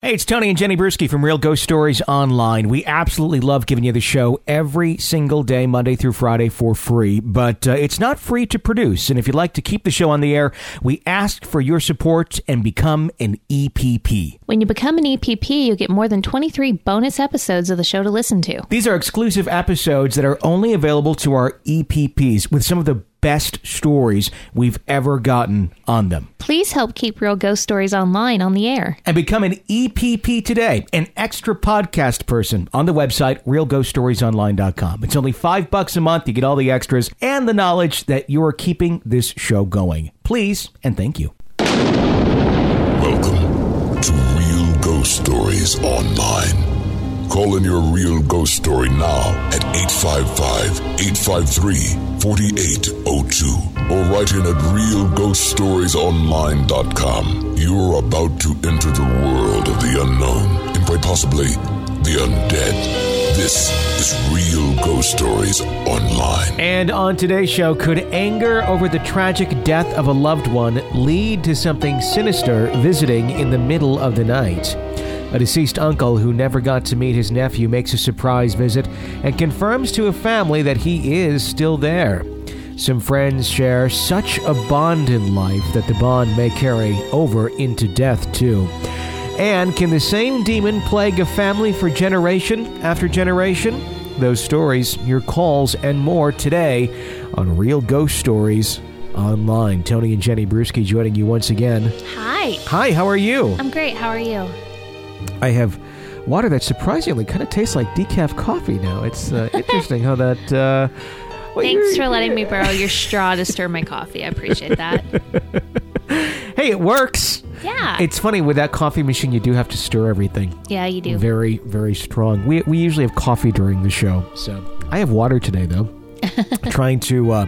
Hey, it's Tony and Jenny Brueski from Real Ghost Stories Online. We absolutely love giving you the show every single day, Monday through Friday, for free. But uh, it's not free to produce. And if you'd like to keep the show on the air, we ask for your support and become an EPP. When you become an EPP, you get more than 23 bonus episodes of the show to listen to. These are exclusive episodes that are only available to our EPPs with some of the best stories we've ever gotten on them. Please help keep Real Ghost Stories Online on the air. And become an EPP today, an extra podcast person on the website realghoststoriesonline.com. It's only five bucks a month. You get all the extras and the knowledge that you are keeping this show going. Please and thank you. Welcome to Real Ghost Stories Online. Call in your real ghost story now at 855 853 4802 or write in at realghoststoriesonline.com. You're about to enter the world of the unknown and quite possibly the undead. This is Real Ghost Stories Online. And on today's show, could anger over the tragic death of a loved one lead to something sinister visiting in the middle of the night? A deceased uncle who never got to meet his nephew makes a surprise visit and confirms to a family that he is still there. Some friends share such a bond in life that the bond may carry over into death, too. And can the same demon plague a family for generation after generation? Those stories, your calls, and more today on Real Ghost Stories Online. Tony and Jenny Brueski joining you once again. Hi. Hi, how are you? I'm great. How are you? I have water that surprisingly kind of tastes like decaf coffee now. It's uh, interesting how that. Uh, well, Thanks for letting me borrow your straw to stir my coffee. I appreciate that. Hey, it works. Yeah. It's funny with that coffee machine. You do have to stir everything. yeah, you do. Very, very strong. We we usually have coffee during the show, so I have water today though. Trying to uh,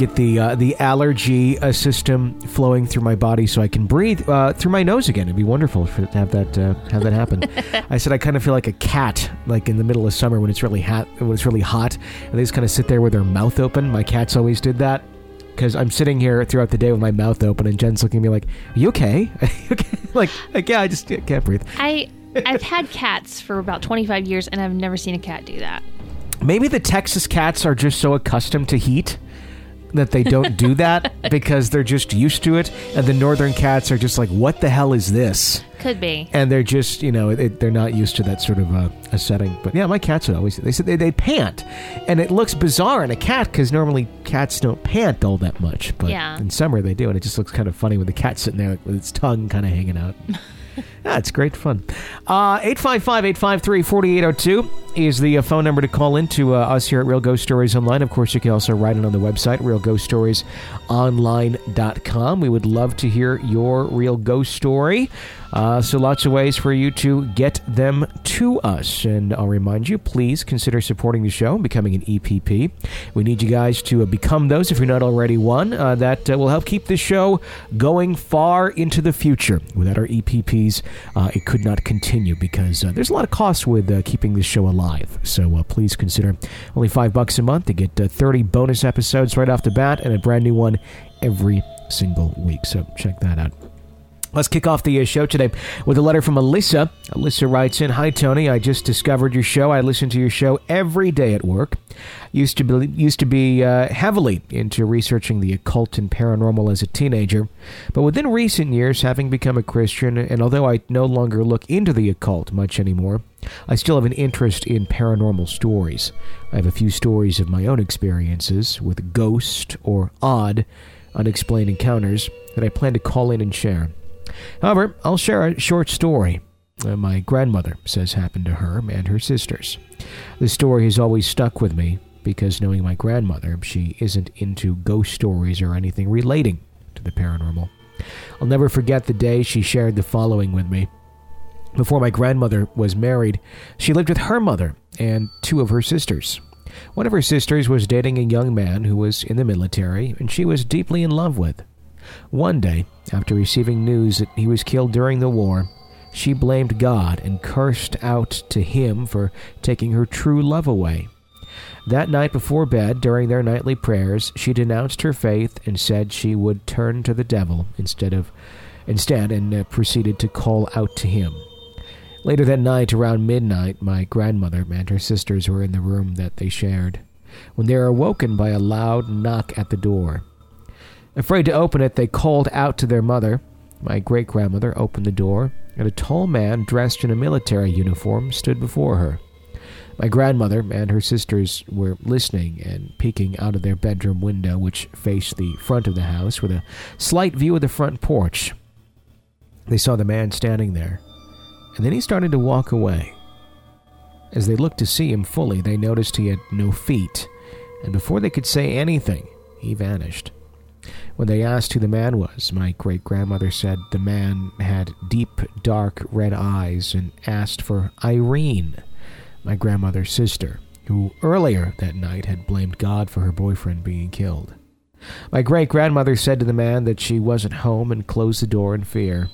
get the uh, the allergy uh, system flowing through my body so I can breathe uh, through my nose again. It'd be wonderful for, to have that uh, have that happen. I said I kind of feel like a cat, like in the middle of summer when it's really hot, when it's really hot, and they just kind of sit there with their mouth open. My cats always did that. Because I'm sitting here throughout the day with my mouth open, and Jen's looking at me like, "Are you okay?" Are you okay? like, like, yeah, I just can't breathe. I I've had cats for about 25 years and I've never seen a cat do that. Maybe the Texas cats are just so accustomed to heat that they don't do that because they're just used to it, and the northern cats are just like, "What the hell is this?" Could be. And they're just, you know, it, they're not used to that sort of uh, a setting. But yeah, my cats would always they said they, they pant, and it looks bizarre in a cat because normally cats don't pant all that much, but Yeah. in summer they do, and it just looks kind of funny with the cat sitting there with its tongue kind of hanging out. Yeah, it's great fun. Uh, 855 853 4802 is the uh, phone number to call in to uh, us here at Real Ghost Stories Online. Of course, you can also write it on the website, realghoststoriesonline.com. We would love to hear your real ghost story. Uh, so, lots of ways for you to get them to us. And I'll remind you, please consider supporting the show and becoming an EPP. We need you guys to uh, become those if you're not already one. Uh, that will help keep this show going far into the future. Without our EPPs, uh, it could not continue because uh, there's a lot of costs with uh, keeping this show alive. So uh, please consider only five bucks a month to get uh, 30 bonus episodes right off the bat and a brand new one every single week. So check that out. Let's kick off the uh, show today with a letter from Alyssa. Alyssa writes in, "Hi Tony, I just discovered your show. I listen to your show every day at work. Used to be used to be uh, heavily into researching the occult and paranormal as a teenager, but within recent years, having become a Christian, and although I no longer look into the occult much anymore, I still have an interest in paranormal stories. I have a few stories of my own experiences with ghost or odd, unexplained encounters that I plan to call in and share." However, I'll share a short story my grandmother says happened to her and her sisters. The story has always stuck with me because knowing my grandmother, she isn't into ghost stories or anything relating to the paranormal. I'll never forget the day she shared the following with me. Before my grandmother was married, she lived with her mother and two of her sisters. One of her sisters was dating a young man who was in the military and she was deeply in love with. One day, after receiving news that he was killed during the war, she blamed God and cursed out to him for taking her true love away. That night before bed, during their nightly prayers, she denounced her faith and said she would turn to the devil instead of instead and uh, proceeded to call out to him. Later that night, around midnight, my grandmother and her sisters were in the room that they shared when they were awoken by a loud knock at the door. Afraid to open it, they called out to their mother. My great grandmother opened the door, and a tall man dressed in a military uniform stood before her. My grandmother and her sisters were listening and peeking out of their bedroom window, which faced the front of the house with a slight view of the front porch. They saw the man standing there, and then he started to walk away. As they looked to see him fully, they noticed he had no feet, and before they could say anything, he vanished. When they asked who the man was, my great grandmother said the man had deep, dark red eyes and asked for Irene, my grandmother's sister, who earlier that night had blamed God for her boyfriend being killed. My great grandmother said to the man that she wasn't home and closed the door in fear.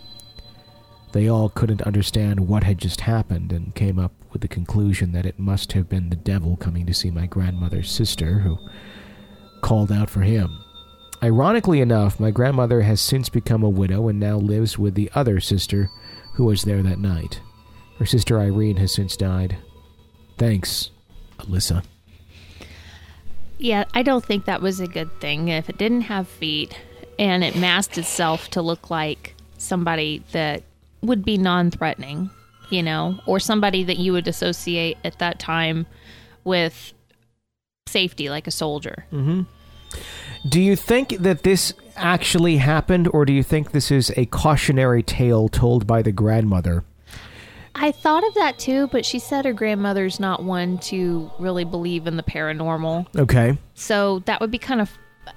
They all couldn't understand what had just happened and came up with the conclusion that it must have been the devil coming to see my grandmother's sister who called out for him. Ironically enough, my grandmother has since become a widow and now lives with the other sister who was there that night. Her sister Irene has since died. Thanks, Alyssa. Yeah, I don't think that was a good thing. If it didn't have feet and it masked itself to look like somebody that would be non threatening, you know, or somebody that you would associate at that time with safety, like a soldier. Mm-hmm. Do you think that this actually happened, or do you think this is a cautionary tale told by the grandmother? I thought of that too, but she said her grandmother's not one to really believe in the paranormal. Okay. So that would be kind of,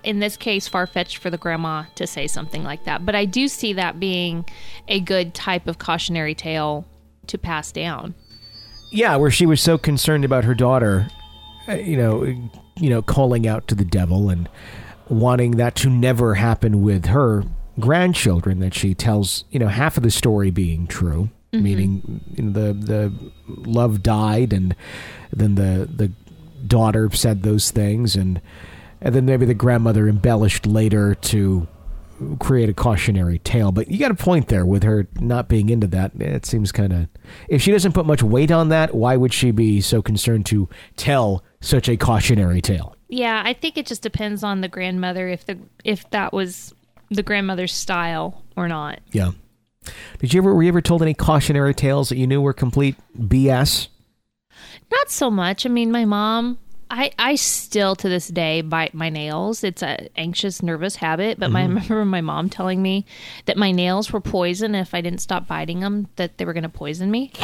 in this case, far fetched for the grandma to say something like that. But I do see that being a good type of cautionary tale to pass down. Yeah, where she was so concerned about her daughter, uh, you know, you know, calling out to the devil and wanting that to never happen with her grandchildren. That she tells, you know, half of the story being true, mm-hmm. meaning you know, the the love died, and then the the daughter said those things, and and then maybe the grandmother embellished later to create a cautionary tale. But you got a point there with her not being into that. It seems kind of. If she doesn't put much weight on that, why would she be so concerned to tell such a cautionary tale? Yeah, I think it just depends on the grandmother if the if that was the grandmother's style or not. Yeah. Did you ever were you ever told any cautionary tales that you knew were complete BS? Not so much. I mean, my mom, I, I still to this day bite my nails. It's an anxious, nervous habit. But my, I mm-hmm. remember my mom telling me that my nails were poison. If I didn't stop biting them, that they were going to poison me.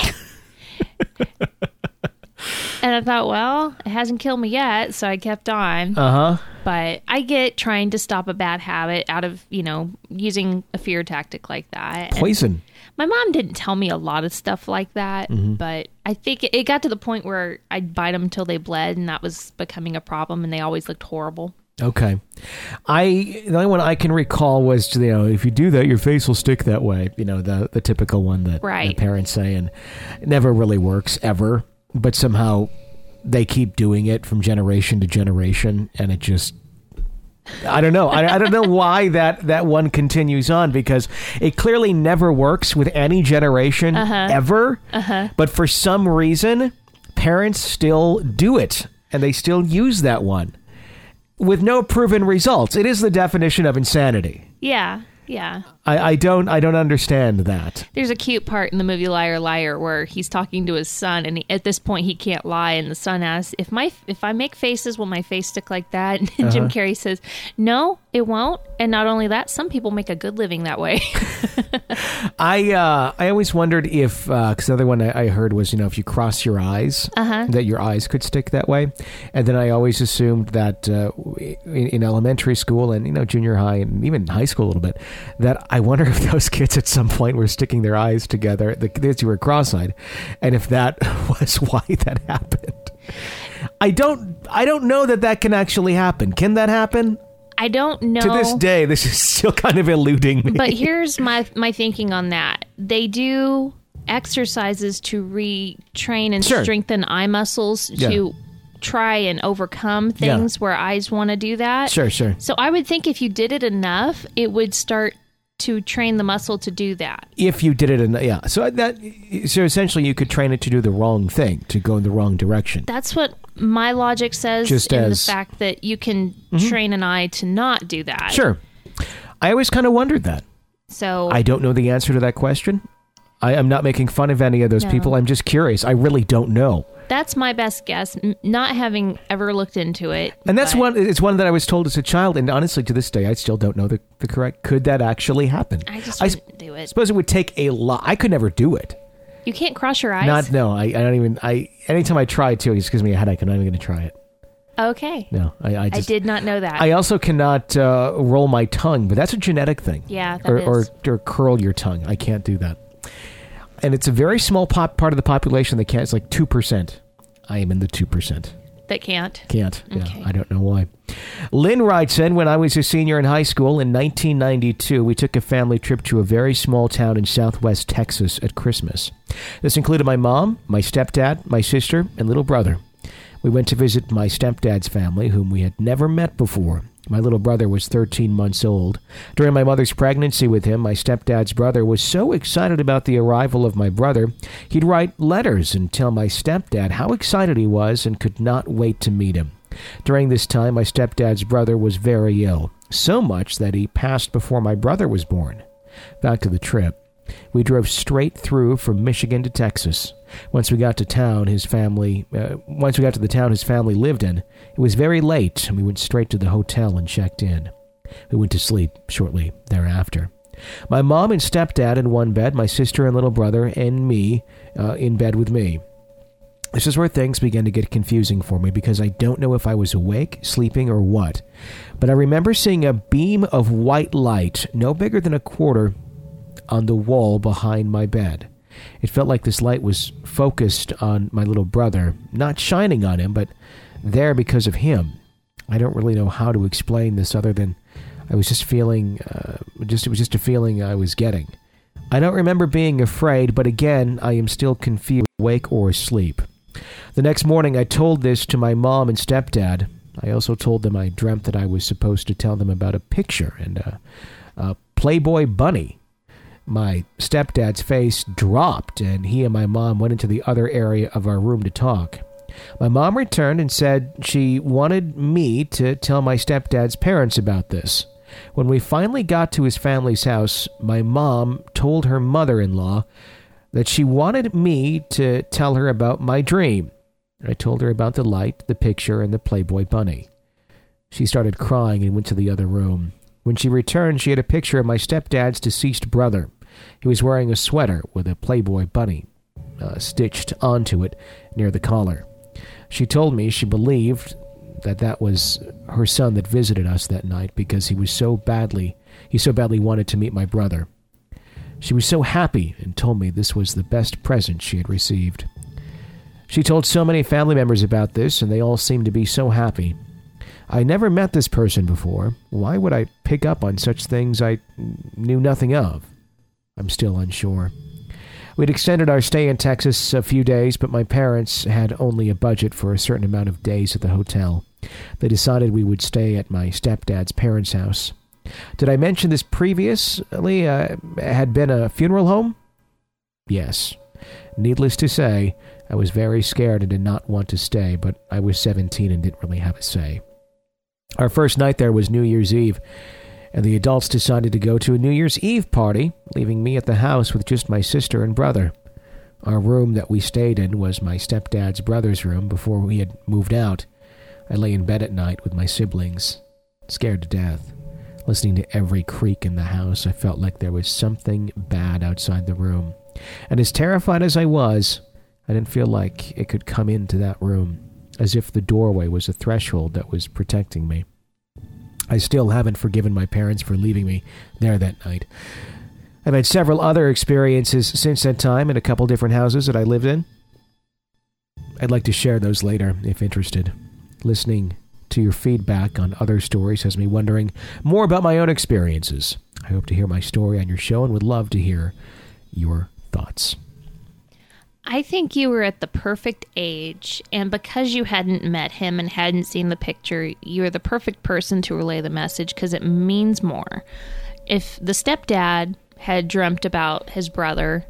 and I thought, well, it hasn't killed me yet, so I kept on. Uh huh. But I get trying to stop a bad habit out of you know using a fear tactic like that. And- Poison. my mom didn't tell me a lot of stuff like that, but I think it, it got to the point where I'd bite them until they bled, and that was becoming a problem, and they always looked horrible. Okay. I the only one I can recall was you know if you do that your face will stick that way you know the the typical one that, Right. that parents say and never really works ever but somehow they keep doing it from generation to generation and it just I don't know. I, I don't know why that that one continues on because it clearly never works with any generation uh-huh. ever. Uh-huh. But for some reason parents still do it and they still use that one. With no proven results. It is the definition of insanity. Yeah, yeah. I, I don't I don't understand that. There's a cute part in the movie Liar Liar where he's talking to his son, and he, at this point he can't lie, and the son asks, "If my if I make faces, will my face stick like that?" And Jim uh-huh. Carrey says, "No, it won't." And not only that, some people make a good living that way. I uh, I always wondered if because the other one I, I heard was you know if you cross your eyes that your eyes could stick that way, and then I always assumed that uh, in, in elementary school and you know junior high and even high school a little bit that I wonder if those kids at some point were sticking their eyes together the kids who were cross-eyed, and if that was why that happened. I don't I don't know that that can actually happen. Can that happen? I don't know. To this day, this is still kind of eluding me. but here's my my thinking on that. They do exercises to retrain and Sure. strengthen eye muscles Yeah. to try and overcome Yeah. things where eyes want to do that. sure, sure. So I would think if you did it enough, it would start to train the muscle to do that. If you did it in yeah, so that so essentially you could train it to do the wrong thing, to go in the wrong direction. That's what my logic says Just in as- the fact that you can mm-hmm. train an eye to not do that. Sure. I always kind of wondered that. So I don't know the answer to that question. I am not making fun of any of those No. people. I'm just curious. I really don't know. that's my best guess, m- not having ever looked into it. And that's but one. It's one that I was told as a child, and honestly, to this day, I still don't know the, the correct. Could that actually happen? I just I wouldn't do it. suppose it would take a lot. I could never do it. You can't cross your eyes. Not no. I, I don't even. I anytime I try to, it just gives me a headache. I'm not even going to try it. okay. No, I, I I did not know that. I also cannot uh, roll my tongue, but that's a genetic thing. yeah, that or, is. or or curl your tongue. I can't do that. And it's a very small pop part of the population that can't. It's like two percent. I am in the two percent. that can't. Can't. Okay. Yeah, I don't know why. Lynn writes in When I was a senior in high school in 1992, we took a family trip to a very small town in southwest Texas at Christmas. This included my mom, my stepdad, my sister, and little brother. We went to visit my stepdad's family, whom we had never met before. My little brother was 13 months old. During my mother's pregnancy with him, my stepdad's brother was so excited about the arrival of my brother, he'd write letters and tell my stepdad how excited he was and could not wait to meet him. During this time, my stepdad's brother was very ill, so much that he passed before my brother was born. Back to the trip. We drove straight through from Michigan to Texas. Once we got to town, his family. Uh, once we got to the town his family lived in, it was very late, and we went straight to the hotel and checked in. We went to sleep shortly thereafter. My mom and stepdad in one bed, my sister and little brother, and me uh, in bed with me. This is where things began to get confusing for me because I don't know if I was awake, sleeping, or what. But I remember seeing a beam of white light, no bigger than a quarter, on the wall behind my bed. It felt like this light was focused on my little brother, not shining on him, but there because of him. I don't really know how to explain this other than I was just feeling, uh, just it was just a feeling I was getting. I don't remember being afraid, but again, I am still confused, awake or asleep. The next morning, I told this to my mom and stepdad. I also told them I dreamt that I was supposed to tell them about a picture and a, a Playboy bunny. My stepdad's face dropped, and he and my mom went into the other area of our room to talk. My mom returned and said she wanted me to tell my stepdad's parents about this. When we finally got to his family's house, my mom told her mother in law that she wanted me to tell her about my dream. I told her about the light, the picture, and the Playboy bunny. She started crying and went to the other room. When she returned, she had a picture of my stepdad's deceased brother. He was wearing a sweater with a Playboy bunny uh, stitched onto it near the collar. She told me she believed that that was her son that visited us that night because he was so badly he so badly wanted to meet my brother. She was so happy and told me this was the best present she had received. She told so many family members about this, and they all seemed to be so happy. I never met this person before. Why would I pick up on such things I knew nothing of? I'm still unsure. We'd extended our stay in Texas a few days, but my parents had only a budget for a certain amount of days at the hotel. They decided we would stay at my stepdad's parents' house. Did I mention this previously uh, had been a funeral home? Yes. Needless to say, I was very scared and did not want to stay, but I was 17 and didn't really have a say. Our first night there was New Year's Eve, and the adults decided to go to a New Year's Eve party, leaving me at the house with just my sister and brother. Our room that we stayed in was my stepdad's brother's room before we had moved out. I lay in bed at night with my siblings, scared to death. Listening to every creak in the house, I felt like there was something bad outside the room. And as terrified as I was, I didn't feel like it could come into that room, as if the doorway was a threshold that was protecting me. I still haven't forgiven my parents for leaving me there that night. I've had several other experiences since that time in a couple different houses that I lived in. I'd like to share those later if interested. Listening to your feedback on other stories has me wondering more about my own experiences. I hope to hear my story on your show and would love to hear your thoughts. I think you were at the perfect age, and because you hadn't met him and hadn't seen the picture, you're the perfect person to relay the message because it means more. if the stepdad had dreamt about his brother,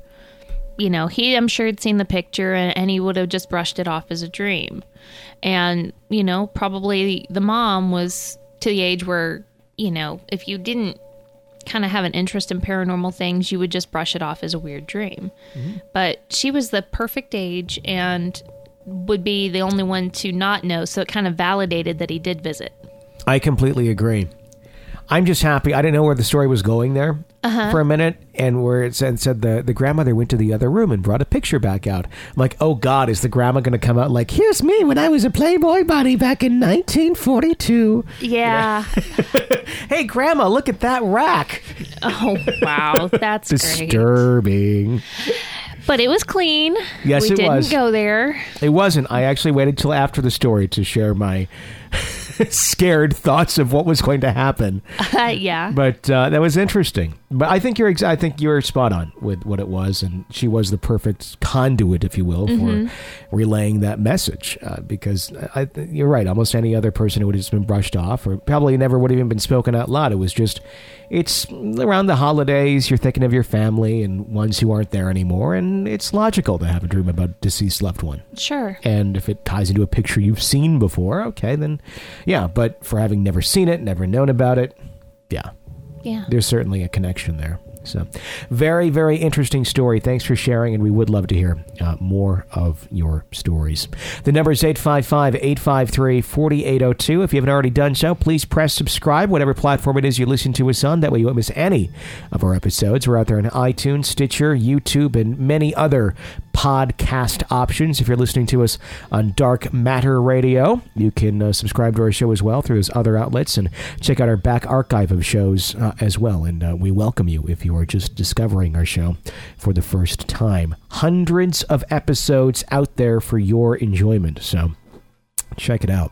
you know, he, I'm sure, had seen the picture and, and he would have just brushed it off as a dream. And, you know, probably the mom was to the age where, you know, if you didn't kind of have an interest in paranormal things, you would just brush it off as a weird dream. Mm-hmm. But she was the perfect age and would be the only one to not know. So it kind of validated that he did visit. I completely agree. I'm just happy. I didn't know where the story was going there uh-huh. for a minute, and where it said, said the, the grandmother went to the other room and brought a picture back out. I'm like, oh God, is the grandma going to come out like, here's me when I was a Playboy bunny back in 1942? Yeah. Hey, grandma, look at that rack. oh, wow. That's. Disturbing. But it was clean. Yes, we it didn't was. go there. It wasn't. I actually waited till after the story to share my scared thoughts of what was going to happen. yeah. But uh, that was interesting. But I think you're ex- I think you're spot on with what it was, and she was the perfect conduit, if you will, for relaying that message. Uh, because I, you're right. Almost any other person would have just been brushed off, or probably never would have even been spoken out loud. It was just, it's around the holidays. You're thinking of your family and ones who aren't there anymore, and it's logical to have a dream about a deceased loved one. Sure. And if it ties into a picture you've seen before, okay, then yeah. But for having never seen it, never known about it, yeah, Yeah. there's certainly a connection there. So, very, very interesting story. Thanks for sharing, and we would love to hear uh, more of your stories. The number is 855 853 4802. If you haven't already done so, please press subscribe, whatever platform it is you listen to us on. That way you won't miss any of our episodes. We're out there on iTunes, Stitcher, YouTube, and many other podcast options. If you're listening to us on Dark Matter Radio, you can uh, subscribe to our show as well through those other outlets and check out our back archive of shows uh, as well. And uh, we welcome you if you are just discovering our show for the first time. Hundreds of episodes out there for your enjoyment. So. Check it out.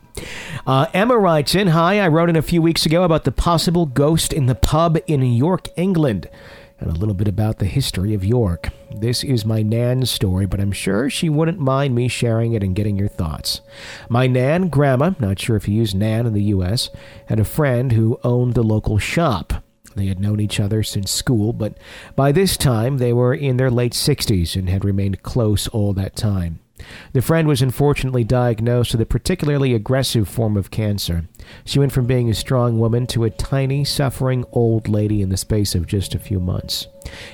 Uh, Emma writes in Hi, I wrote in a few weeks ago about the possible ghost in the pub in York, England, and a little bit about the history of York. This is my Nan's story, but I'm sure she wouldn't mind me sharing it and getting your thoughts. My Nan, Grandma, not sure if you use Nan in the U.S., had a friend who owned the local shop. They had known each other since school, but by this time they were in their late 60s and had remained close all that time. The friend was unfortunately diagnosed with a particularly aggressive form of cancer. She went from being a strong woman to a tiny, suffering old lady in the space of just a few months.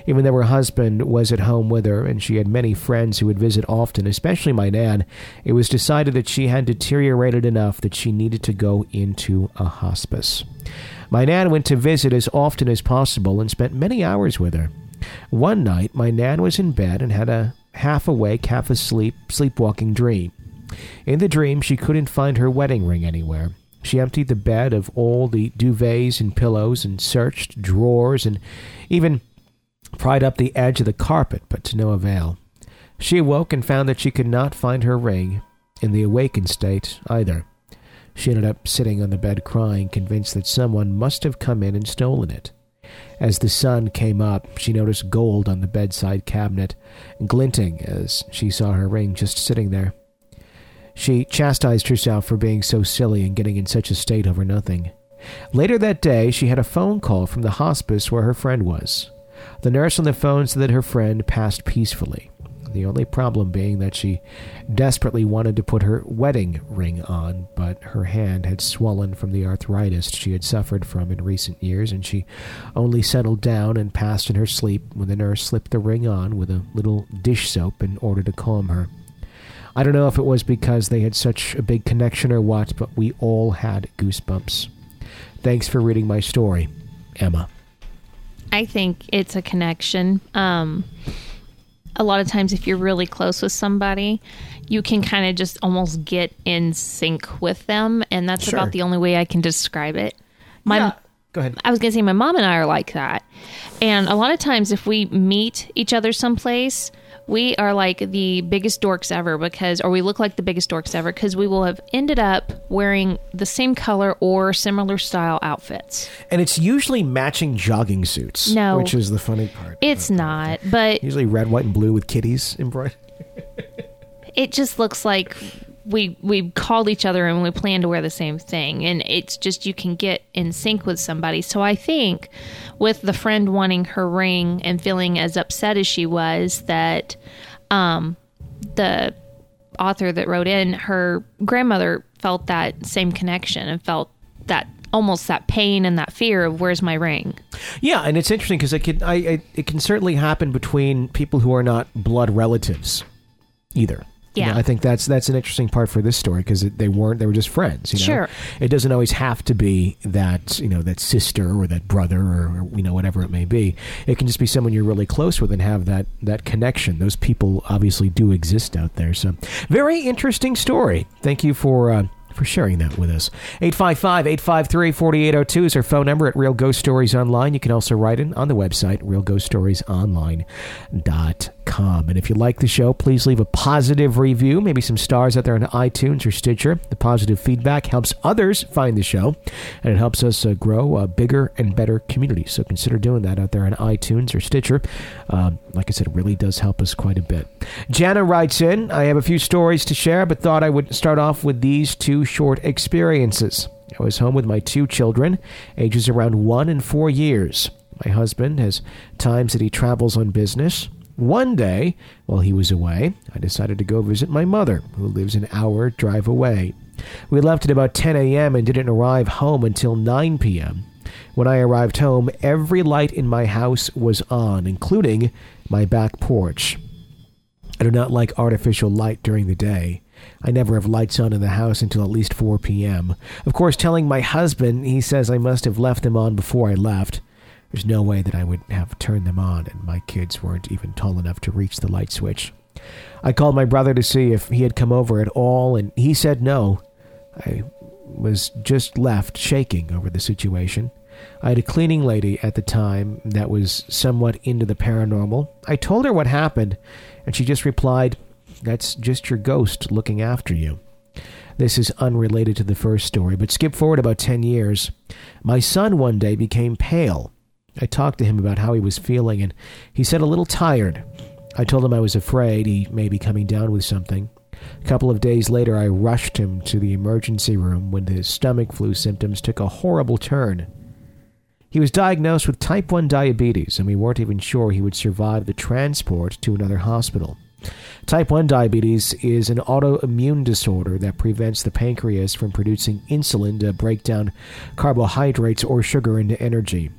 Even though her husband was at home with her and she had many friends who would visit often, especially my Nan, it was decided that she had deteriorated enough that she needed to go into a hospice. My Nan went to visit as often as possible and spent many hours with her. One night, my Nan was in bed and had a half awake, half asleep, sleepwalking dream. In the dream, she couldn't find her wedding ring anywhere. She emptied the bed of all the duvets and pillows and searched drawers and even pried up the edge of the carpet, but to no avail. She awoke and found that she could not find her ring in the awakened state either. She ended up sitting on the bed crying, convinced that someone must have come in and stolen it. As the sun came up, she noticed gold on the bedside cabinet, glinting as she saw her ring just sitting there. She chastised herself for being so silly and getting in such a state over nothing. Later that day, she had a phone call from the hospice where her friend was. The nurse on the phone said that her friend passed peacefully. The only problem being that she desperately wanted to put her wedding ring on, but her hand had swollen from the arthritis she had suffered from in recent years, and she only settled down and passed in her sleep when the nurse slipped the ring on with a little dish soap in order to calm her. I don't know if it was because they had such a big connection or what, but we all had goosebumps. Thanks for reading my story, Emma. I think it's a connection. Um, a lot of times, if you're really close with somebody, you can kind of just almost get in sync with them, and that's Sure. about the only way I can describe it. My, Go ahead. I was gonna say my mom and I are like that, and a lot of times, if we meet each other someplace, we are like the biggest dorks ever because, or we look like the biggest dorks ever because we will have ended up wearing the same color or similar style outfits. And it's usually matching jogging suits. No. Which is the funny part. It's not, but Usually red, white, and blue with kitties embroidered. it just looks like we we called each other and we planned to wear the same thing. And it's just you can get in sync with somebody. So i think with the friend wanting her ring and feeling as upset as she was that um the author that wrote in her grandmother felt that same connection and felt that almost that pain and that fear of where's my ring? Yeah, and it's interesting because it can I, I it can certainly happen between people who are not blood relatives either. You know, Yeah. I think that's that's an interesting part for this story because they weren't they were just friends. You know? Sure. it doesn't always have to be that you know that sister or that brother or, or you know whatever it may be. It can just be someone you're really close with and have that that connection. Those people obviously do exist out there. So very interesting story. Thank you for. Uh, for sharing that with us. 855 853 4802 is our phone number at Real Ghost Stories Online. You can also write in on the website, realghoststoriesonline.com. And if you like the show, please leave a positive review, maybe some stars out there on iTunes or Stitcher. The positive feedback helps others find the show, and it helps us uh, grow a bigger and better community. So consider doing that out there on iTunes or Stitcher. Um, like I said, it really does help us quite a bit. Jana writes in I have a few stories to share, but thought I would start off with these two short experiences. I was home with my two children, ages around one and four years. My husband has times that he travels on business. One day, while he was away, I decided to go visit my mother, who lives an hour drive away. We left at about 10 a.m. and didn't arrive home until 9 p.m. When I arrived home, every light in my house was on, including my back porch. I do not like artificial light during the day. I never have lights on in the house until at least 4 p.m. Of course, telling my husband, he says I must have left them on before I left. There's no way that I would have turned them on, and my kids weren't even tall enough to reach the light switch. I called my brother to see if he had come over at all, and he said no. I was just left shaking over the situation. I had a cleaning lady at the time that was somewhat into the paranormal. I told her what happened, and she just replied, That's just your ghost looking after you. This is unrelated to the first story, but skip forward about 10 years. My son one day became pale. I talked to him about how he was feeling, and he said a little tired. I told him I was afraid he may be coming down with something. A couple of days later, I rushed him to the emergency room when his stomach flu symptoms took a horrible turn. He was diagnosed with type 1 diabetes, and we weren't even sure he would survive the transport to another hospital. Type 1 diabetes is an autoimmune disorder that prevents the pancreas from producing insulin to break down carbohydrates or sugar into energy.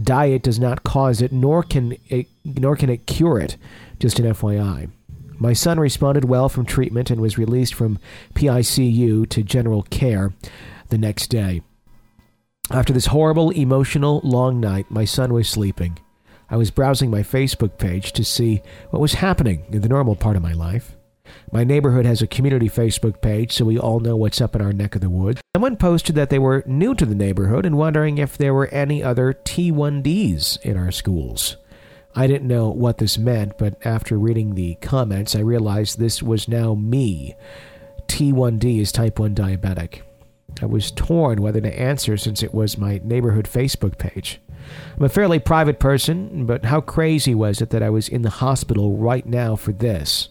Diet does not cause it, nor can it, nor can it cure it. Just an FYI. My son responded well from treatment and was released from PICU to general care the next day. After this horrible, emotional, long night, my son was sleeping. I was browsing my Facebook page to see what was happening in the normal part of my life. My neighborhood has a community Facebook page, so we all know what's up in our neck of the woods. Someone posted that they were new to the neighborhood and wondering if there were any other T1Ds in our schools. I didn't know what this meant, but after reading the comments, I realized this was now me. T1D is type 1 diabetic. I was torn whether to answer since it was my neighborhood Facebook page. I'm a fairly private person, but how crazy was it that I was in the hospital right now for this?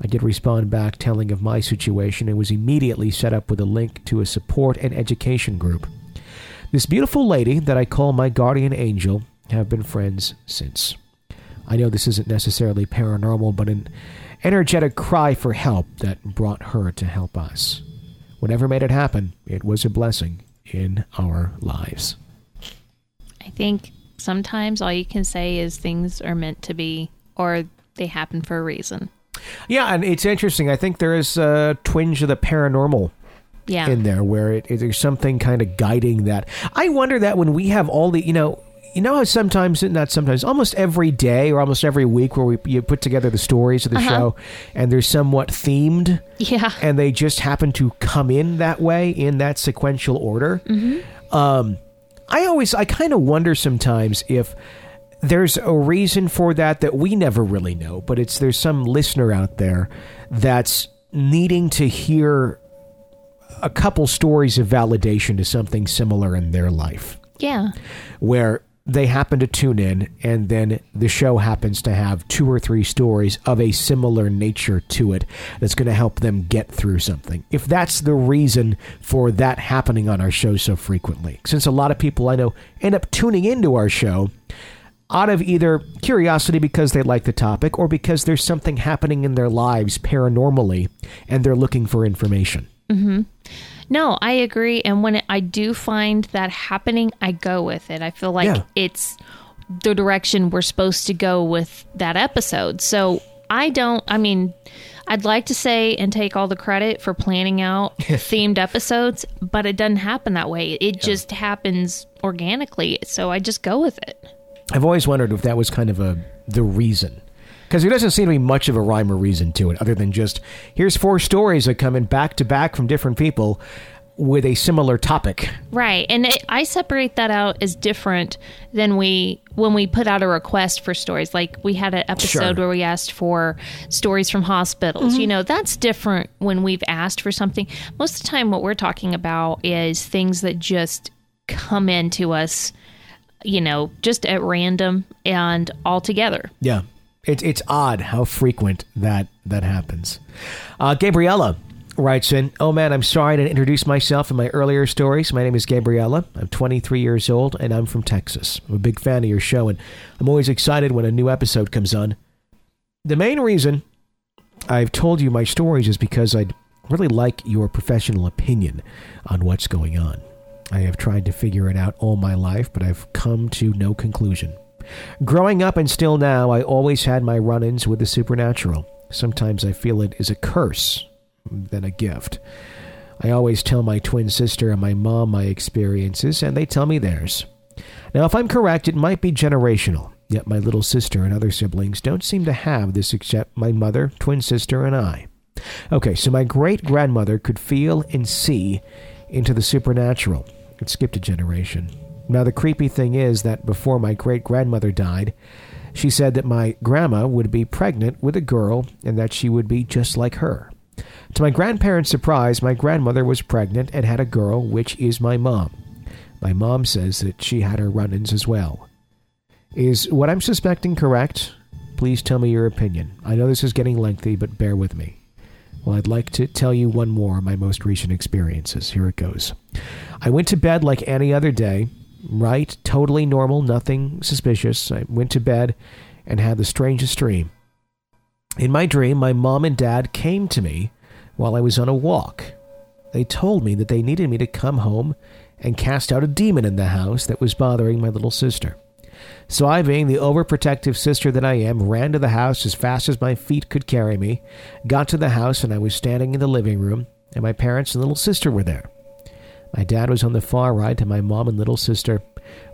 I did respond back telling of my situation and was immediately set up with a link to a support and education group. This beautiful lady that I call my guardian angel have been friends since. I know this isn't necessarily paranormal, but an energetic cry for help that brought her to help us. Whatever made it happen, it was a blessing in our lives. I think sometimes all you can say is things are meant to be or they happen for a reason. Yeah, and it's interesting. I think there is a twinge of the paranormal Yeah. in there where it, it- there's something kind of guiding that. I wonder that when we have all the, you know, you know how sometimes, not sometimes, almost every day or almost every week where we you put together the stories of the Uh-huh. show and they're somewhat themed yeah. and they just happen to come in that way in that sequential order. Um, I always, I kind of wonder sometimes if there's a reason for that that we never really know, but it's there's some listener out there that's needing to hear a couple stories of validation to something similar in their life Yeah. where they happen to tune in, and then the show happens to have two or three stories of a similar nature to it that's going to help them get through something. If that's the reason for that happening on our show so frequently, since a lot of people I know end up tuning into our show out of either curiosity because they like the topic or because there's something happening in their lives paranormally and they're looking for information. Mm-hmm. No, I agree. And when I do find that happening, I go with it. I feel like Yeah. it's the direction we're supposed to go with that episode. So I don't, I mean, I'd like to say and take all the credit for planning out themed episodes, but it doesn't happen that way. It just happens organically. So I just go with it. I've always wondered if that was kind of a the reason. Because there doesn't seem to be much of a rhyme or reason to it, other than just here's four stories that come in back to back from different people with a similar topic. Right. And it, I separate that out as different than we when we put out a request for stories. Like we had an episode Sure. where we asked for stories from hospitals. You mm-hmm. know, that's different when we've asked for something. Most of the time what we're talking about is things that just come into us, you know, just at random and all together. Yeah, it's it's odd how frequent that that happens. Uh, Gabriella writes in, "Oh man, I'm sorry to introduce myself in my earlier stories. My name is Gabriella. I'm 23 years old and I'm from Texas. I'm a big fan of your show, and I'm always excited when a new episode comes on. The main reason I've told you my stories is because I'd really like your professional opinion on what's going on. I have tried to figure it out all my life, but I've come to no conclusion." Growing up and still now, I always had my run ins with the supernatural. Sometimes I feel it is a curse than a gift. I always tell my twin sister and my mom my experiences, and they tell me theirs. Now, if I'm correct, it might be generational, yet my little sister and other siblings don't seem to have this except my mother, twin sister, and I. Okay, so my great grandmother could feel and see into the supernatural. It skipped a generation. Now, the creepy thing is that before my great grandmother died, she said that my grandma would be pregnant with a girl and that she would be just like her. To my grandparents' surprise, my grandmother was pregnant and had a girl, which is my mom. My mom says that she had her run ins as well. Is what I'm suspecting correct? Please tell me your opinion. I know this is getting lengthy, but bear with me. Well, I'd like to tell you one more of my most recent experiences. Here it goes. I went to bed like any other day, right? Totally normal, nothing suspicious. I went to bed and had the strangest dream. In my dream, my mom and dad came to me while I was on a walk. They told me that they needed me to come home and cast out a demon in the house that was bothering my little sister. So I, being the overprotective sister that I am, ran to the house as fast as my feet could carry me, got to the house, and I was standing in the living room, and my parents and little sister were there. My dad was on the far right, and my mom and little sister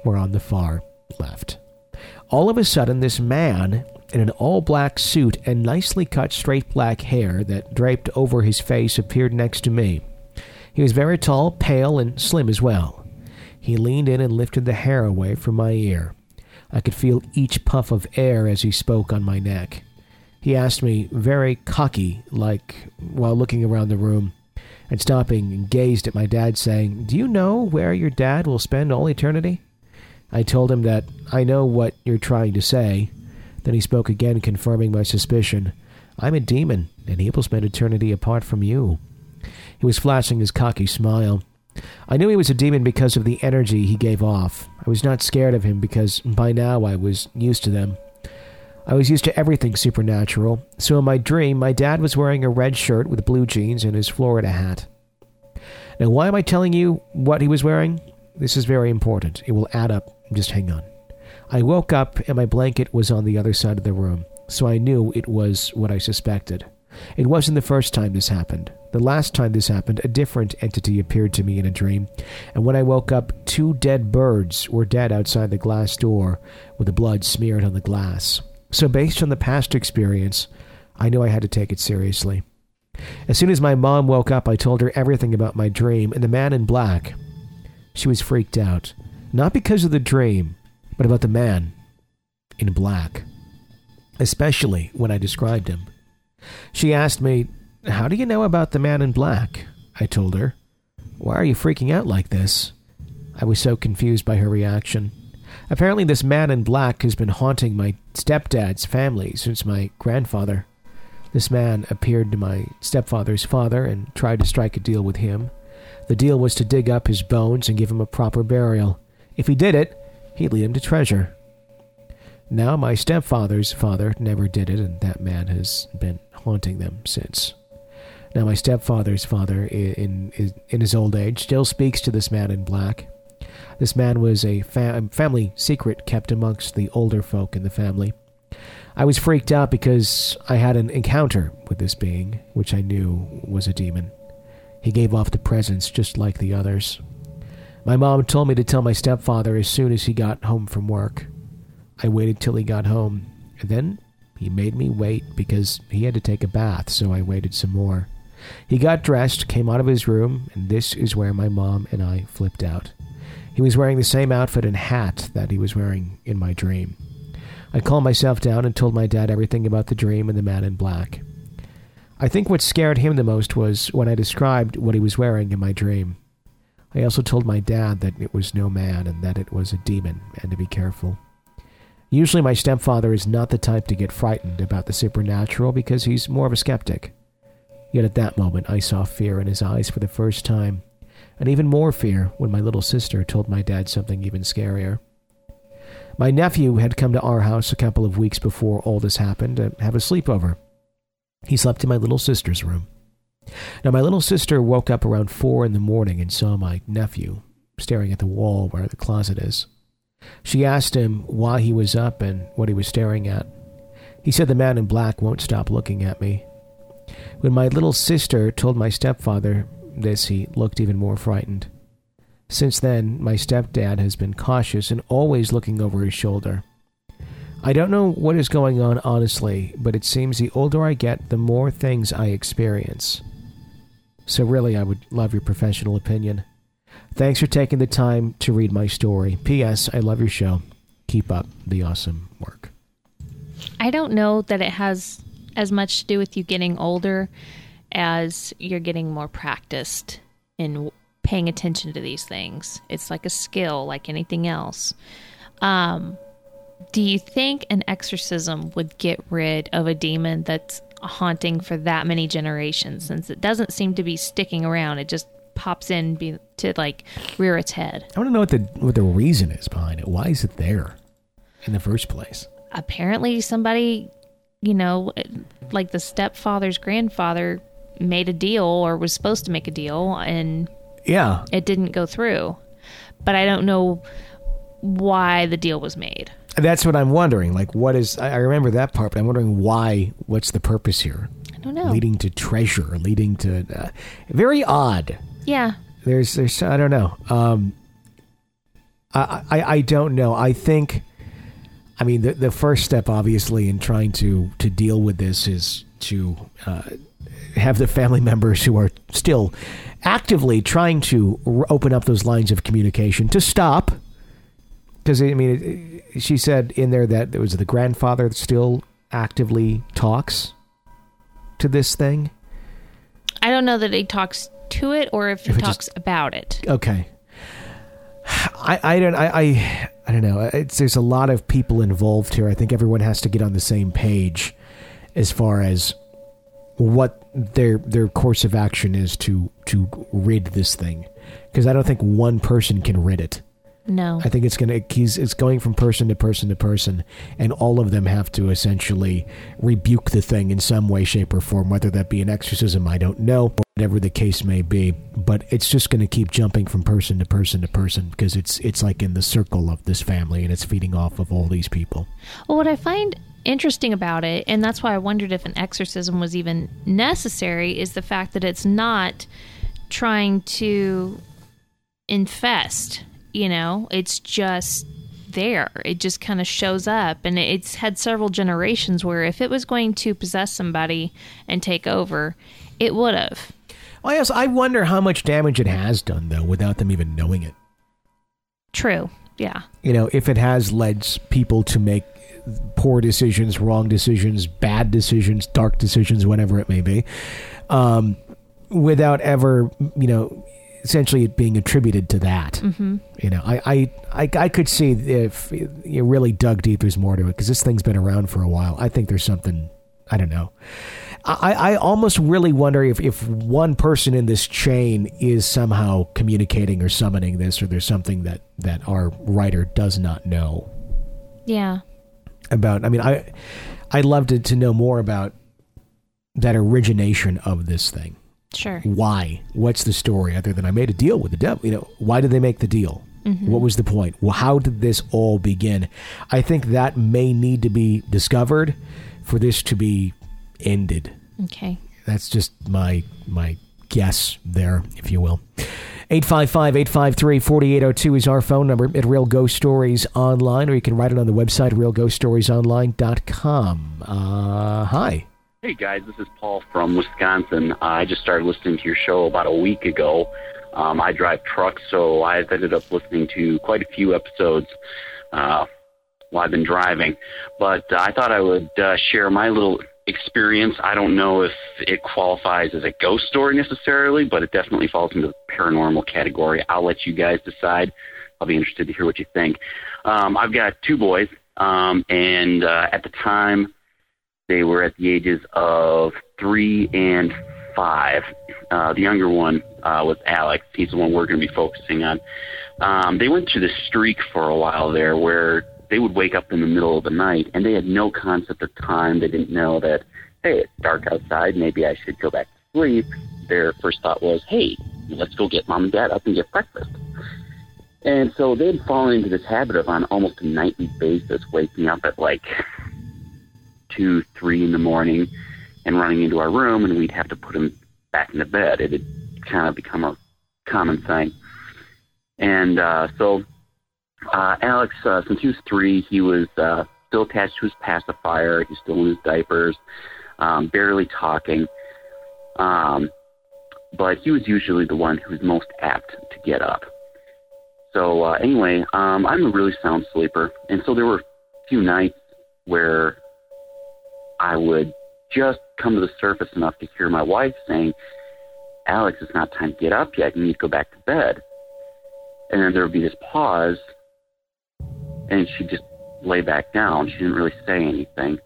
were on the far left. All of a sudden, this man in an all black suit and nicely cut straight black hair that draped over his face appeared next to me. He was very tall, pale, and slim as well. He leaned in and lifted the hair away from my ear. I could feel each puff of air as he spoke on my neck. He asked me, very cocky, like while looking around the room, and stopping and gazed at my dad, saying, Do you know where your dad will spend all eternity? I told him that I know what you're trying to say. Then he spoke again, confirming my suspicion. I'm a demon, and he will spend eternity apart from you. He was flashing his cocky smile. I knew he was a demon because of the energy he gave off. I was not scared of him because by now I was used to them. I was used to everything supernatural, so in my dream, my dad was wearing a red shirt with blue jeans and his Florida hat. Now, why am I telling you what he was wearing? This is very important. It will add up. Just hang on. I woke up and my blanket was on the other side of the room, so I knew it was what I suspected. It wasn't the first time this happened. The last time this happened, a different entity appeared to me in a dream, and when I woke up, two dead birds were dead outside the glass door with the blood smeared on the glass. So, based on the past experience, I knew I had to take it seriously. As soon as my mom woke up, I told her everything about my dream and the man in black. She was freaked out, not because of the dream, but about the man in black, especially when I described him. She asked me, How do you know about the man in black? I told her. Why are you freaking out like this? I was so confused by her reaction. Apparently, this man in black has been haunting my stepdad's family since my grandfather. This man appeared to my stepfather's father and tried to strike a deal with him. The deal was to dig up his bones and give him a proper burial. If he did it, he'd lead him to treasure. Now, my stepfather's father never did it, and that man has been haunting them since. Now, my stepfather's father, in, in, in his old age, still speaks to this man in black. This man was a fa- family secret kept amongst the older folk in the family. I was freaked out because I had an encounter with this being, which I knew was a demon. He gave off the presence just like the others. My mom told me to tell my stepfather as soon as he got home from work. I waited till he got home, and then he made me wait because he had to take a bath, so I waited some more. He got dressed, came out of his room, and this is where my mom and I flipped out. He was wearing the same outfit and hat that he was wearing in my dream. I calmed myself down and told my dad everything about the dream and the man in black. I think what scared him the most was when I described what he was wearing in my dream. I also told my dad that it was no man and that it was a demon and to be careful. Usually, my stepfather is not the type to get frightened about the supernatural because he's more of a skeptic. Yet at that moment, I saw fear in his eyes for the first time, and even more fear when my little sister told my dad something even scarier. My nephew had come to our house a couple of weeks before all this happened to have a sleepover. He slept in my little sister's room. Now, my little sister woke up around four in the morning and saw my nephew staring at the wall where the closet is. She asked him why he was up and what he was staring at. He said the man in black won't stop looking at me. When my little sister told my stepfather this, he looked even more frightened. Since then, my stepdad has been cautious and always looking over his shoulder. I don't know what is going on, honestly, but it seems the older I get, the more things I experience. So, really, I would love your professional opinion. Thanks for taking the time to read my story. P.S. I love your show. Keep up the awesome work. I don't know that it has as much to do with you getting older as you're getting more practiced in paying attention to these things. It's like a skill, like anything else. Um, do you think an exorcism would get rid of a demon that's haunting for that many generations since it doesn't seem to be sticking around? It just pops in be, to like rear its head. I want to know what the what the reason is behind it. Why is it there in the first place? Apparently, somebody, you know, like the stepfather's grandfather made a deal or was supposed to make a deal and yeah, it didn't go through. But I don't know why the deal was made. That's what I'm wondering. Like, what is? I remember that part, but I'm wondering why. What's the purpose here? I don't know. Leading to treasure, leading to uh, very odd. Yeah. There's, there's, I don't know. Um, I, I, I don't know. I think, I mean, the the first step, obviously, in trying to to deal with this is to uh, have the family members who are still actively trying to r- open up those lines of communication to stop. Because I mean, it, she said in there that it was the grandfather that still actively talks to this thing. I don't know that he talks to it or if he If it talks just- about it. Okay. I, I don't I, I I don't know. It's there's a lot of people involved here. I think everyone has to get on the same page as far as what their their course of action is to to rid this thing. Because I don't think one person can rid it. No. I think it's gonna he's it's going from person to person to person, and all of them have to essentially rebuke the thing in some way, shape, or form. Whether that be an exorcism, I don't know, or whatever the case may be. But it's just going to keep jumping from person to person to person because it's it's like in the circle of this family, and it's feeding off of all these people. Well, what I find interesting about it, and that's why I wondered if an exorcism was even necessary, is the fact that it's not trying to infest. You know, it's just there. It just kind of shows up, and it's had several generations where if it was going to possess somebody and take over, it would have. I also I wonder how much damage it has done though, without them even knowing it. True. Yeah. you know, if it has led people to make poor decisions, wrong decisions, bad decisions, dark decisions, whatever it may be, um, without ever, you know, essentially it being attributed to that. Mm-hmm. You know, I, I, I, I could see if you really dug deep, there's more to it because this thing's been around for a while. I think there's something, I don't know. I, I almost really wonder if, if one person in this chain is somehow communicating or summoning this, or there's something that, that our writer does not know. Yeah. About, I mean, I, I'd love to, to know more about that origination of this thing. Sure. Why? What's the story other than I made a deal with the devil? You know, why did they make the deal? Mm-hmm. What was the point? Well, how did this all begin? I think that may need to be discovered for this to be ended. Okay. That's just my my guess there, if you will. 855-853-4802 is our phone number at Real Ghost Stories Online, or you can write it on the website, realghoststoriesonline.com. Uh, hi. Hey guys, this is Paul from Wisconsin. Uh, I just started listening to your show about a week ago. Um, I drive trucks, so I've ended up listening to quite a few episodes uh, while I've been driving. But uh, I thought I would uh, share my little experience. I don't know if it qualifies as a ghost story necessarily, but it definitely falls into the paranormal category. I'll let you guys decide. I'll be interested to hear what you think. Um, I've got two boys, um, and uh, at the time, they were at the ages of three and five. Uh, the younger one uh, was Alex. He's the one we're going to be focusing on. Um, they went through this streak for a while there where they would wake up in the middle of the night and they had no concept of time. They didn't know that, hey, it's dark outside. Maybe I should go back to sleep. Their first thought was, hey, let's go get mom and dad up and get breakfast. And so they'd fallen into this habit of on almost a nightly basis waking up at like two, three in the morning and running into our room, and we'd have to put him back into bed. It had kind of become a common thing. And uh, so uh, Alex, uh, since he was three, he was uh, still attached to his pacifier. He's still in his diapers, um, barely talking. Um, but he was usually the one who was most apt to get up. So uh, anyway, um, I'm a really sound sleeper, and so there were a few nights where I would just come to the surface enough to hear my wife saying, Alex, it's not time to get up yet. You need to go back to bed. And then there would be this pause, and she'd just lay back down. She didn't really say anything.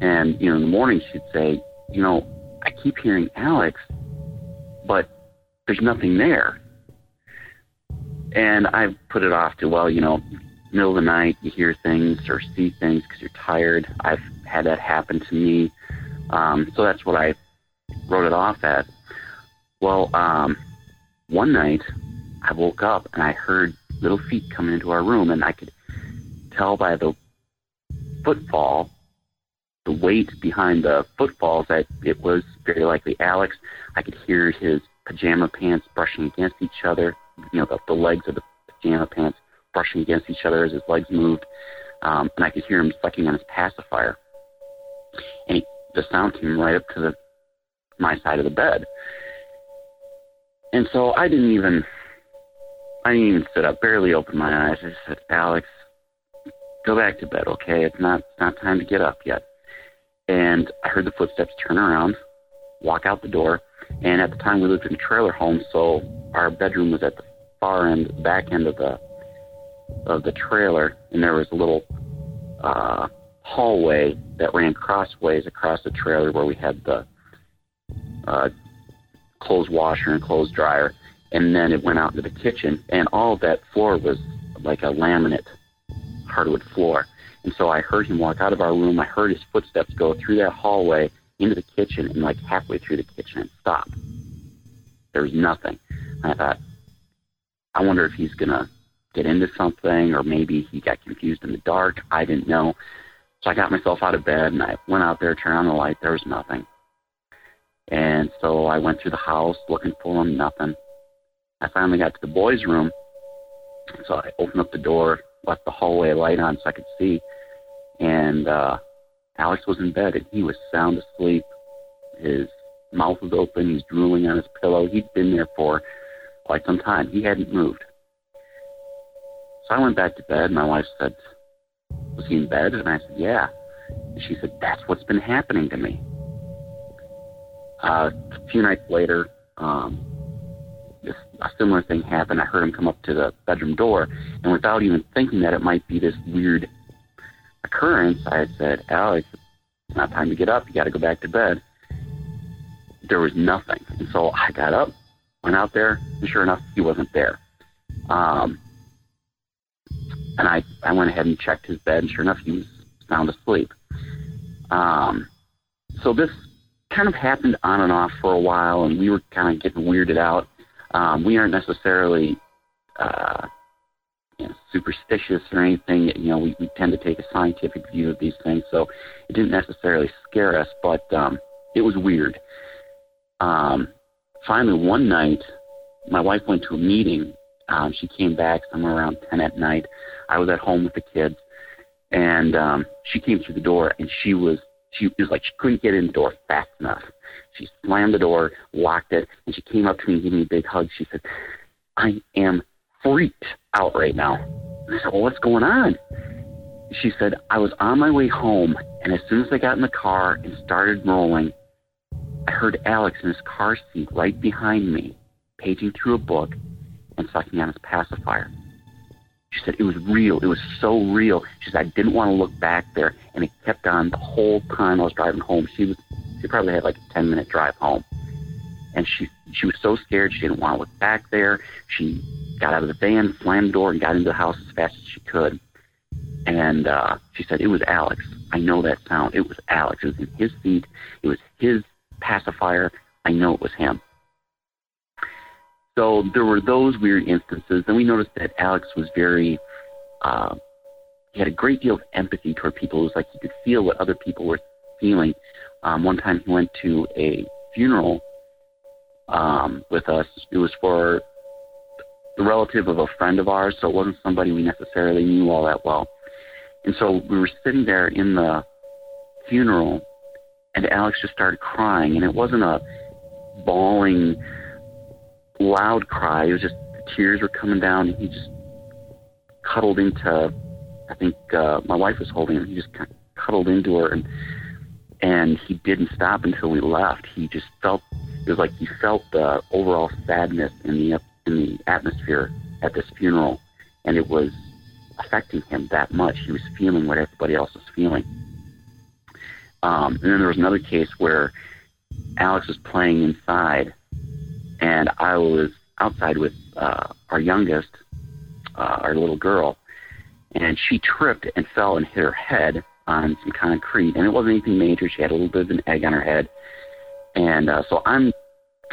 And, you know, in the morning she'd say, you know, I keep hearing Alex, but there's nothing there. And I put it off to, well, you know, middle of the night, you hear things or see things because you're tired. I've had that happen to me. Um, so that's what I wrote it off as. Well, um, one night I woke up and I heard little feet coming into our room, and I could tell by the footfall, the weight behind the footfalls, that it was very likely Alex. I could hear his pajama pants brushing against each other, you know, the, the legs of the pajama pants brushing against each other as his legs moved, um, and I could hear him sucking on his pacifier. And he, the sound came right up to the my side of the bed. And so I didn't even I didn't even sit up, barely opened my eyes. I just said, Alex, go back to bed, okay? It's not it's not time to get up yet. And I heard the footsteps turn around, walk out the door, and at the time we lived in a trailer home, so our bedroom was at the far end, back end of the of the trailer, and there was a little uh, hallway that ran crossways across the trailer where we had the uh, clothes washer and clothes dryer, and then it went out into the kitchen, and all that floor was like a laminate hardwood floor. And so I heard him walk out of our room. I heard his footsteps go through that hallway into the kitchen, and like halfway through the kitchen, it stopped. There was nothing. And I thought, I wonder if he's gonna get into something, or maybe he got confused in the dark. I didn't know. So I got myself out of bed and I went out there, turned on the light. There was nothing. And so I went through the house looking for him, nothing. I finally got to the boys' room. So I opened up the door, left the hallway light on so I could see. And uh, Alex was in bed and he was sound asleep. His mouth was open. He was drooling on his pillow. He'd been there for quite some time. He hadn't moved. So I went back to bed. My wife said, Was he in bed? And I said, Yeah. And she said, That's what's been happening to me. Uh, a few nights later, um, this, a similar thing happened. I heard him come up to the bedroom door, and without even thinking that it might be this weird occurrence, I said, Alex, it's not time to get up. You got to go back to bed. There was nothing, and so I got up, went out there, and sure enough, he wasn't there. Um, and I, I went ahead and checked his bed, and sure enough, he was sound asleep. Um, so this kind of happened on and off for a while, and we were kind of getting weirded out. Um, we aren't necessarily uh, you know, superstitious or anything. You know, we, we tend to take a scientific view of these things, so it didn't necessarily scare us, but um, it was weird. Um, finally, one night, my wife went to a meeting. Um, she came back somewhere around 10 at night. I was at home with the kids, and um, she came through the door, and she was she was like she couldn't get in the door fast enough. She slammed the door, locked it, and she came up to me and gave me a big hug. She said, "I am freaked out right now." I said, "Well, what's going on?" She said, "I was on my way home, and as soon as I got in the car and started rolling, I heard Alex in his car seat right behind me, paging through a book and sucking on his pacifier." She said it was real. It was so real. She said I didn't want to look back there, and it kept on the whole time I was driving home. She was she probably had like a ten minute drive home, and she she was so scared she didn't want to look back there. She got out of the van, slammed the door, and got into the house as fast as she could. And uh, she said it was Alex. I know that sound. It was Alex. It was in his seat. It was his pacifier. I know it was him. So there were those weird instances. Then we noticed that Alex was very, uh, he had a great deal of empathy toward people. It was like he could feel what other people were feeling. Um, one time he went to a funeral um, with us. It was for the relative of a friend of ours, so it wasn't somebody we necessarily knew all that well. And so we were sitting there in the funeral, and Alex just started crying, and it wasn't a bawling loud cry. It was just the tears were coming down, he just cuddled into. I think uh, my wife was holding him. He just kind of cuddled into her, and and he didn't stop until we left. He just felt it was like he felt the overall sadness in the in the atmosphere at this funeral, and it was affecting him that much. He was feeling what everybody else was feeling. Um, and then there was another case where Alex was playing inside and I was outside with uh, our youngest, uh, our little girl, and she tripped and fell and hit her head on some concrete, and it wasn't anything major. She had a little bit of an egg on her head, and uh, so I'm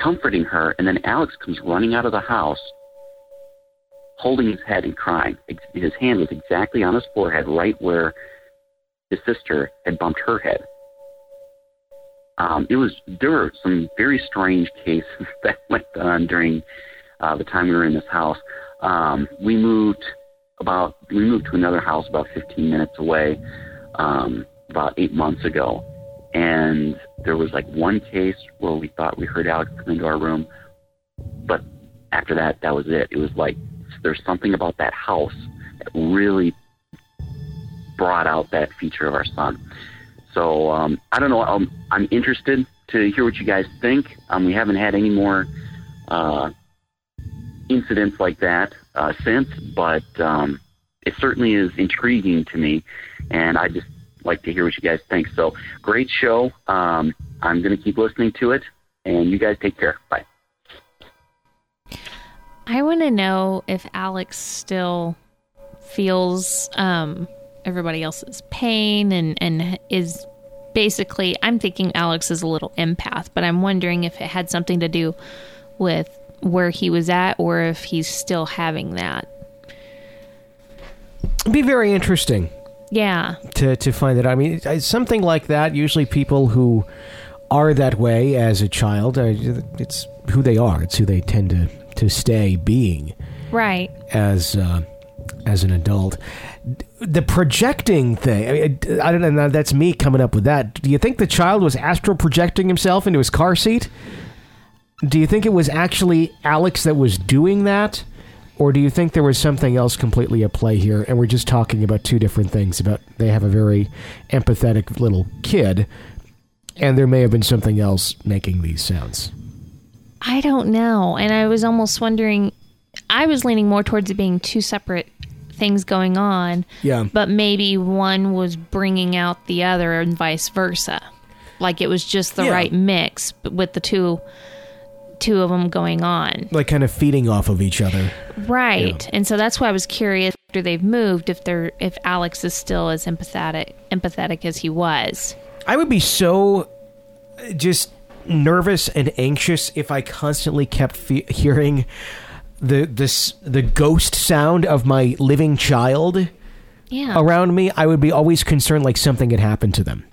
comforting her, and then Alex comes running out of the house, holding his head and crying. His hand was exactly on his forehead, right where his sister had bumped her head um, it was there were some very strange cases that went on during uh, the time we were in this house. Um, we moved about we moved to another house about 15 minutes away um, about eight months ago, and there was like one case where we thought we heard Alex come into our room, but after that, that was it. It was like there's something about that house that really brought out that feature of our son. So um, I don't know. I'm, I'm interested to hear what you guys think. Um, we haven't had any more uh, incidents like that uh, since, but um, it certainly is intriguing to me, and I just like to hear what you guys think. So great show. Um, I'm going to keep listening to it, and you guys take care. Bye. I want to know if Alex still feels um, everybody else's pain and and is basically I'm thinking Alex is a little empath, but I'm wondering if it had something to do with where he was at or if he's still having that. It'd be very interesting. Yeah. To to find it. I mean, something like that. Usually, people who are that way as a child, it's who they are. It's who they tend to to stay being. Right. As uh, as an adult. The projecting thing, I, mean, I don't know, that's me coming up with that. Do you think the child was astral projecting himself into his car seat? Do you think it was actually Alex that was doing that? Or do you think there was something else completely at play here and we're just talking about two different things about they have a very empathetic little kid and there may have been something else making these sounds? I don't know. And I was almost wondering, I was leaning more towards it being two separate things going on, Yeah. but maybe one was bringing out the other and vice versa. Like it was just the Yeah. right mix with the two two of them going on. Like kind of feeding off of each other. Right. And so that's why I was curious after they've moved if they're if Alex is still as empathetic empathetic as he was. I would be so uh, just nervous and anxious if I constantly kept fe- hearing the this the ghost sound of my living child Yeah. around me. I would be always concerned like something had happened to them.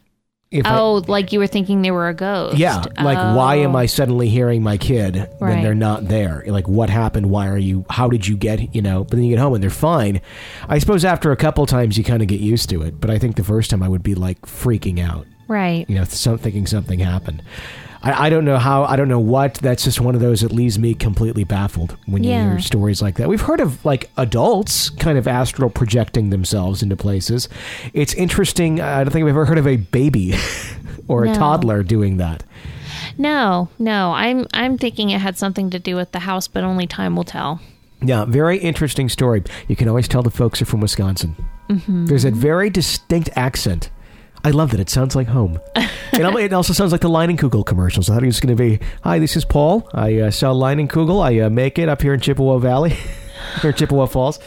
If I- oh, like you were thinking they were a ghost. yeah, like why am Oh. I suddenly hearing my kid when Right. they're not there? Like what happened? Why are you? How did you get? You know? But then you get home and they're fine. I suppose after a couple times you kind of get used to it. But I think the first time I would be like freaking out. Right. you know, some, thinking something happened. I, I don't know how, I don't know what. That's just one of those that leaves me completely baffled when you Yeah. hear stories like that. We've heard of like adults kind of astral projecting themselves into places. It's interesting. I don't think I've ever heard of a baby or a toddler doing that. No, no. I'm I'm thinking it had something to do with the house, but only time will tell. Yeah, very interesting story. You can always tell the folks are from Wisconsin. Mm-hmm. There's a very distinct accent. I love that. It sounds like home. it, it also sounds like the Leinenkugel commercials. I thought it was going to be, "Hi, this is Paul. I uh, sell Kugel. I uh, make it up here in Chippewa Valley, or Chippewa Falls."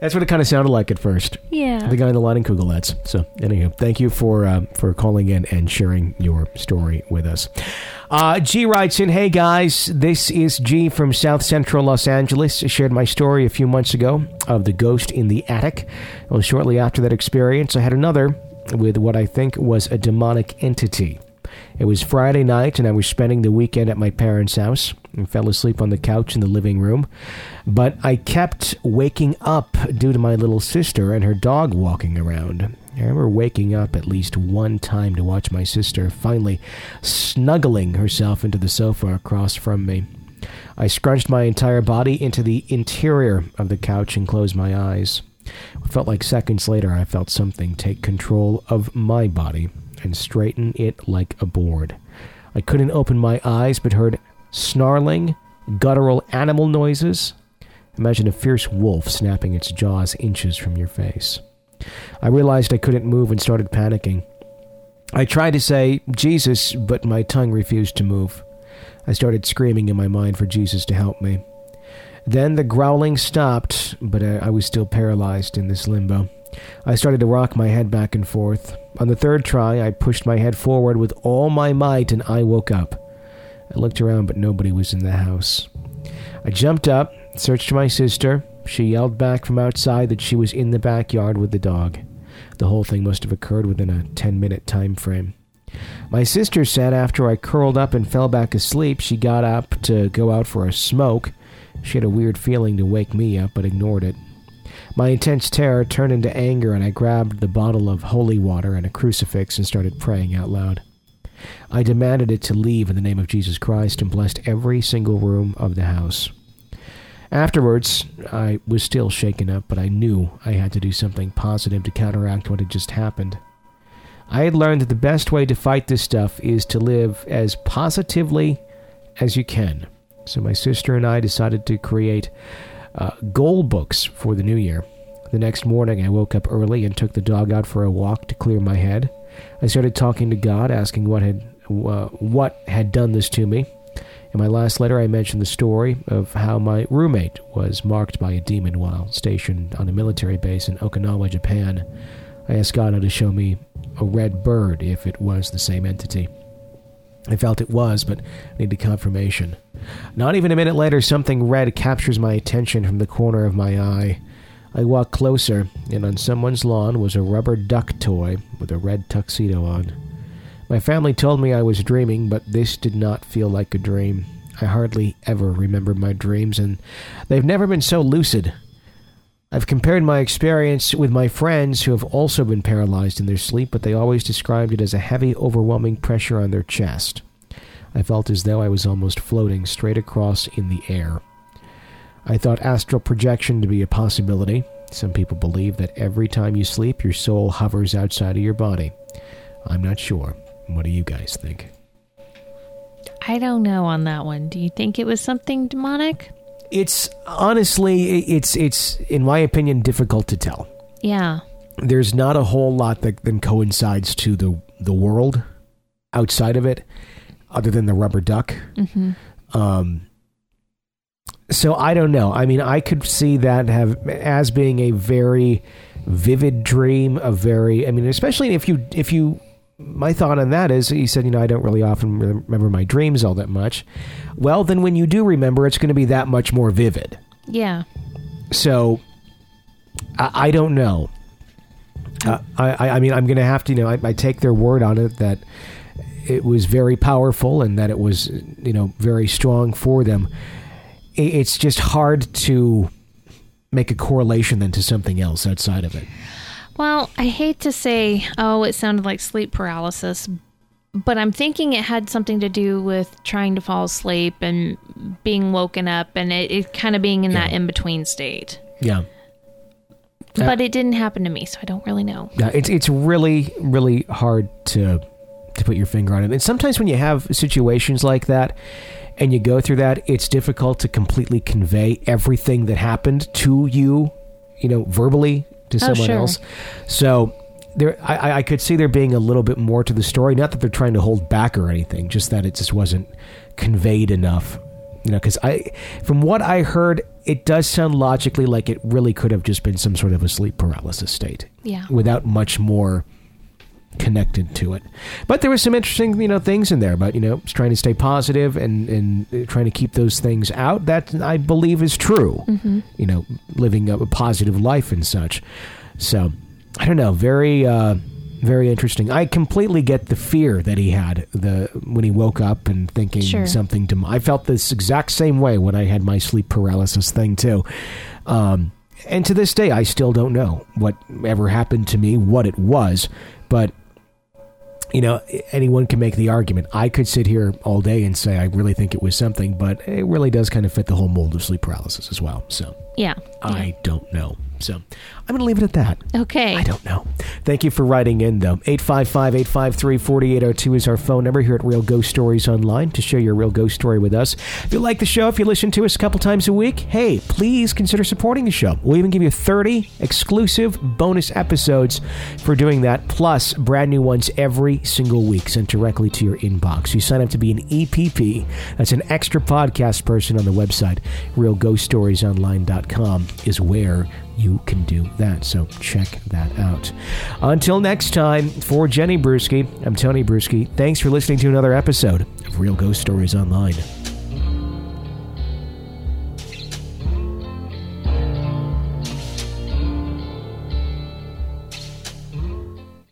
That's what it kind of sounded like at first. Yeah. The guy in the Leinenkugel ads. So, anywho, thank you for uh, for calling in and sharing your story with us. Uh, G writes in, "Hey guys, this is G from South Central Los Angeles. I shared my story a few months ago of the ghost in the attic. Well, shortly after that experience, I had another with what I think was a demonic entity." It was Friday night, and I was spending the weekend at my parents' house and fell asleep on the couch in the living room. But I kept waking up due to my little sister and her dog walking around. I remember waking up at least one time to watch my sister finally snuggling herself into the sofa across from me. I scrunched my entire body into the interior of the couch and closed my eyes. It felt like seconds later I felt something take control of my body and straighten it like a board. I couldn't open my eyes but heard snarling, guttural animal noises. Imagine a fierce wolf snapping its jaws inches from your face. I realized I couldn't move and started panicking. I tried to say, Jesus, but my tongue refused to move. I started screaming in my mind for Jesus to help me. Then the growling stopped, but I, I was still paralyzed in this limbo. I started to rock my head back and forth. On the third try, I pushed my head forward with all my might and I woke up. I looked around, but nobody was in the house. I jumped up, searched my sister. She yelled back from outside that she was in the backyard with the dog. The whole thing must have occurred within a 10 minute time frame. My sister said after I curled up and fell back asleep, she got up to go out for a smoke. She had a weird feeling to wake me up, but ignored it. My intense terror turned into anger, and I grabbed the bottle of holy water and a crucifix and started praying out loud. I demanded it to leave in the name of Jesus Christ and blessed every single room of the house. Afterwards, I was still shaken up, but I knew I had to do something positive to counteract what had just happened. I had learned that the best way to fight this stuff is to live as positively as you can. So my sister and I decided to create uh, goal books for the new year. The next morning, I woke up early and took the dog out for a walk to clear my head. I started talking to God, asking what had uh, what had done this to me. In my last letter, I mentioned the story of how my roommate was marked by a demon while stationed on a military base in Okinawa, Japan. I asked God to show me a red bird if it was the same entity. I felt it was, but needed confirmation. Not even a minute later, something red captures my attention from the corner of my eye. I walk closer, and on someone's lawn was a rubber duck toy with a red tuxedo on. My family told me I was dreaming, but this did not feel like a dream. I hardly ever remember my dreams, and they've never been so lucid. I've compared my experience with my friends who have also been paralyzed in their sleep, but they always described it as a heavy, overwhelming pressure on their chest. I felt as though I was almost floating straight across in the air. I thought astral projection to be a possibility. Some people believe that every time you sleep, your soul hovers outside of your body. I'm not sure. What do you guys think? I don't know on that one. Do you think it was something demonic? It's honestly, it's it's in my opinion difficult to tell. Yeah. There's not a whole lot that then coincides to the the world outside of it, other than the rubber duck. hmm Um, so I don't know. I mean, I could see that have as being a very vivid dream. A very, I mean, especially if you if you. My thought on that is, he said, you know, I don't really often remember my dreams all that much. Well, then when you do remember, it's going to be that much more vivid. Yeah. So I, I don't know. Uh, I, I I mean, I'm going to have to, you know, I, I take their word on it that it was very powerful and that it was, you know, very strong for them. It's just hard to make a correlation then to something else outside of it. Well, I hate to say, oh, it sounded like sleep paralysis, but I'm thinking it had something to do with trying to fall asleep and being woken up and it, it kind of being in that in between state. Yeah. Yeah. But uh, it didn't happen to me, so I don't really know. Yeah, it's it's really really hard to to put your finger on it. And sometimes when you have situations like that and you go through that, it's difficult to completely convey everything that happened to you, you know, verbally to Oh, someone sure. else. So there, I, I- I could see there being a little bit more to the story. Not that they're trying to hold back or anything, just that it just wasn't conveyed enough. You know, because I, from what I heard, it does sound logically like it really could have just been some sort of a sleep paralysis state Yeah. without much more connected to it. But there was some interesting, you know, things in there about, you know, trying to stay positive and, and uh, trying to keep those things out. That I believe is true. Mm-hmm. You know, living a, a positive life and such. So, I don't know, very uh very interesting. I completely get the fear that he had the when he woke up and thinking Sure. something to I felt this exact same way when I had my sleep paralysis thing too. Um and to this day I still don't know what ever happened to me, what it was, but you know, anyone can make the argument. I could sit here all day and say I really think it was something, but it really does kind of fit the whole mold of sleep paralysis as well. So Yeah. I don't know. So I'm going to leave it at that. Okay. I don't know. Thank you for writing in, though. 855 853 4802 is our phone number here at Real Ghost Stories Online to share your real ghost story with us. If you like the show, if you listen to us a couple times a week, hey, please consider supporting the show. We'll even give you 30 exclusive bonus episodes for doing that, plus brand new ones every single week sent directly to your inbox. You sign up to be an EPP, that's an extra podcast person on the website. RealGhostStoriesOnline.com is where you can do that. So check that out. Until next time, for Jenny Brueski, I'm Tony Brueski. Thanks for listening to another episode of Real Ghost Stories Online.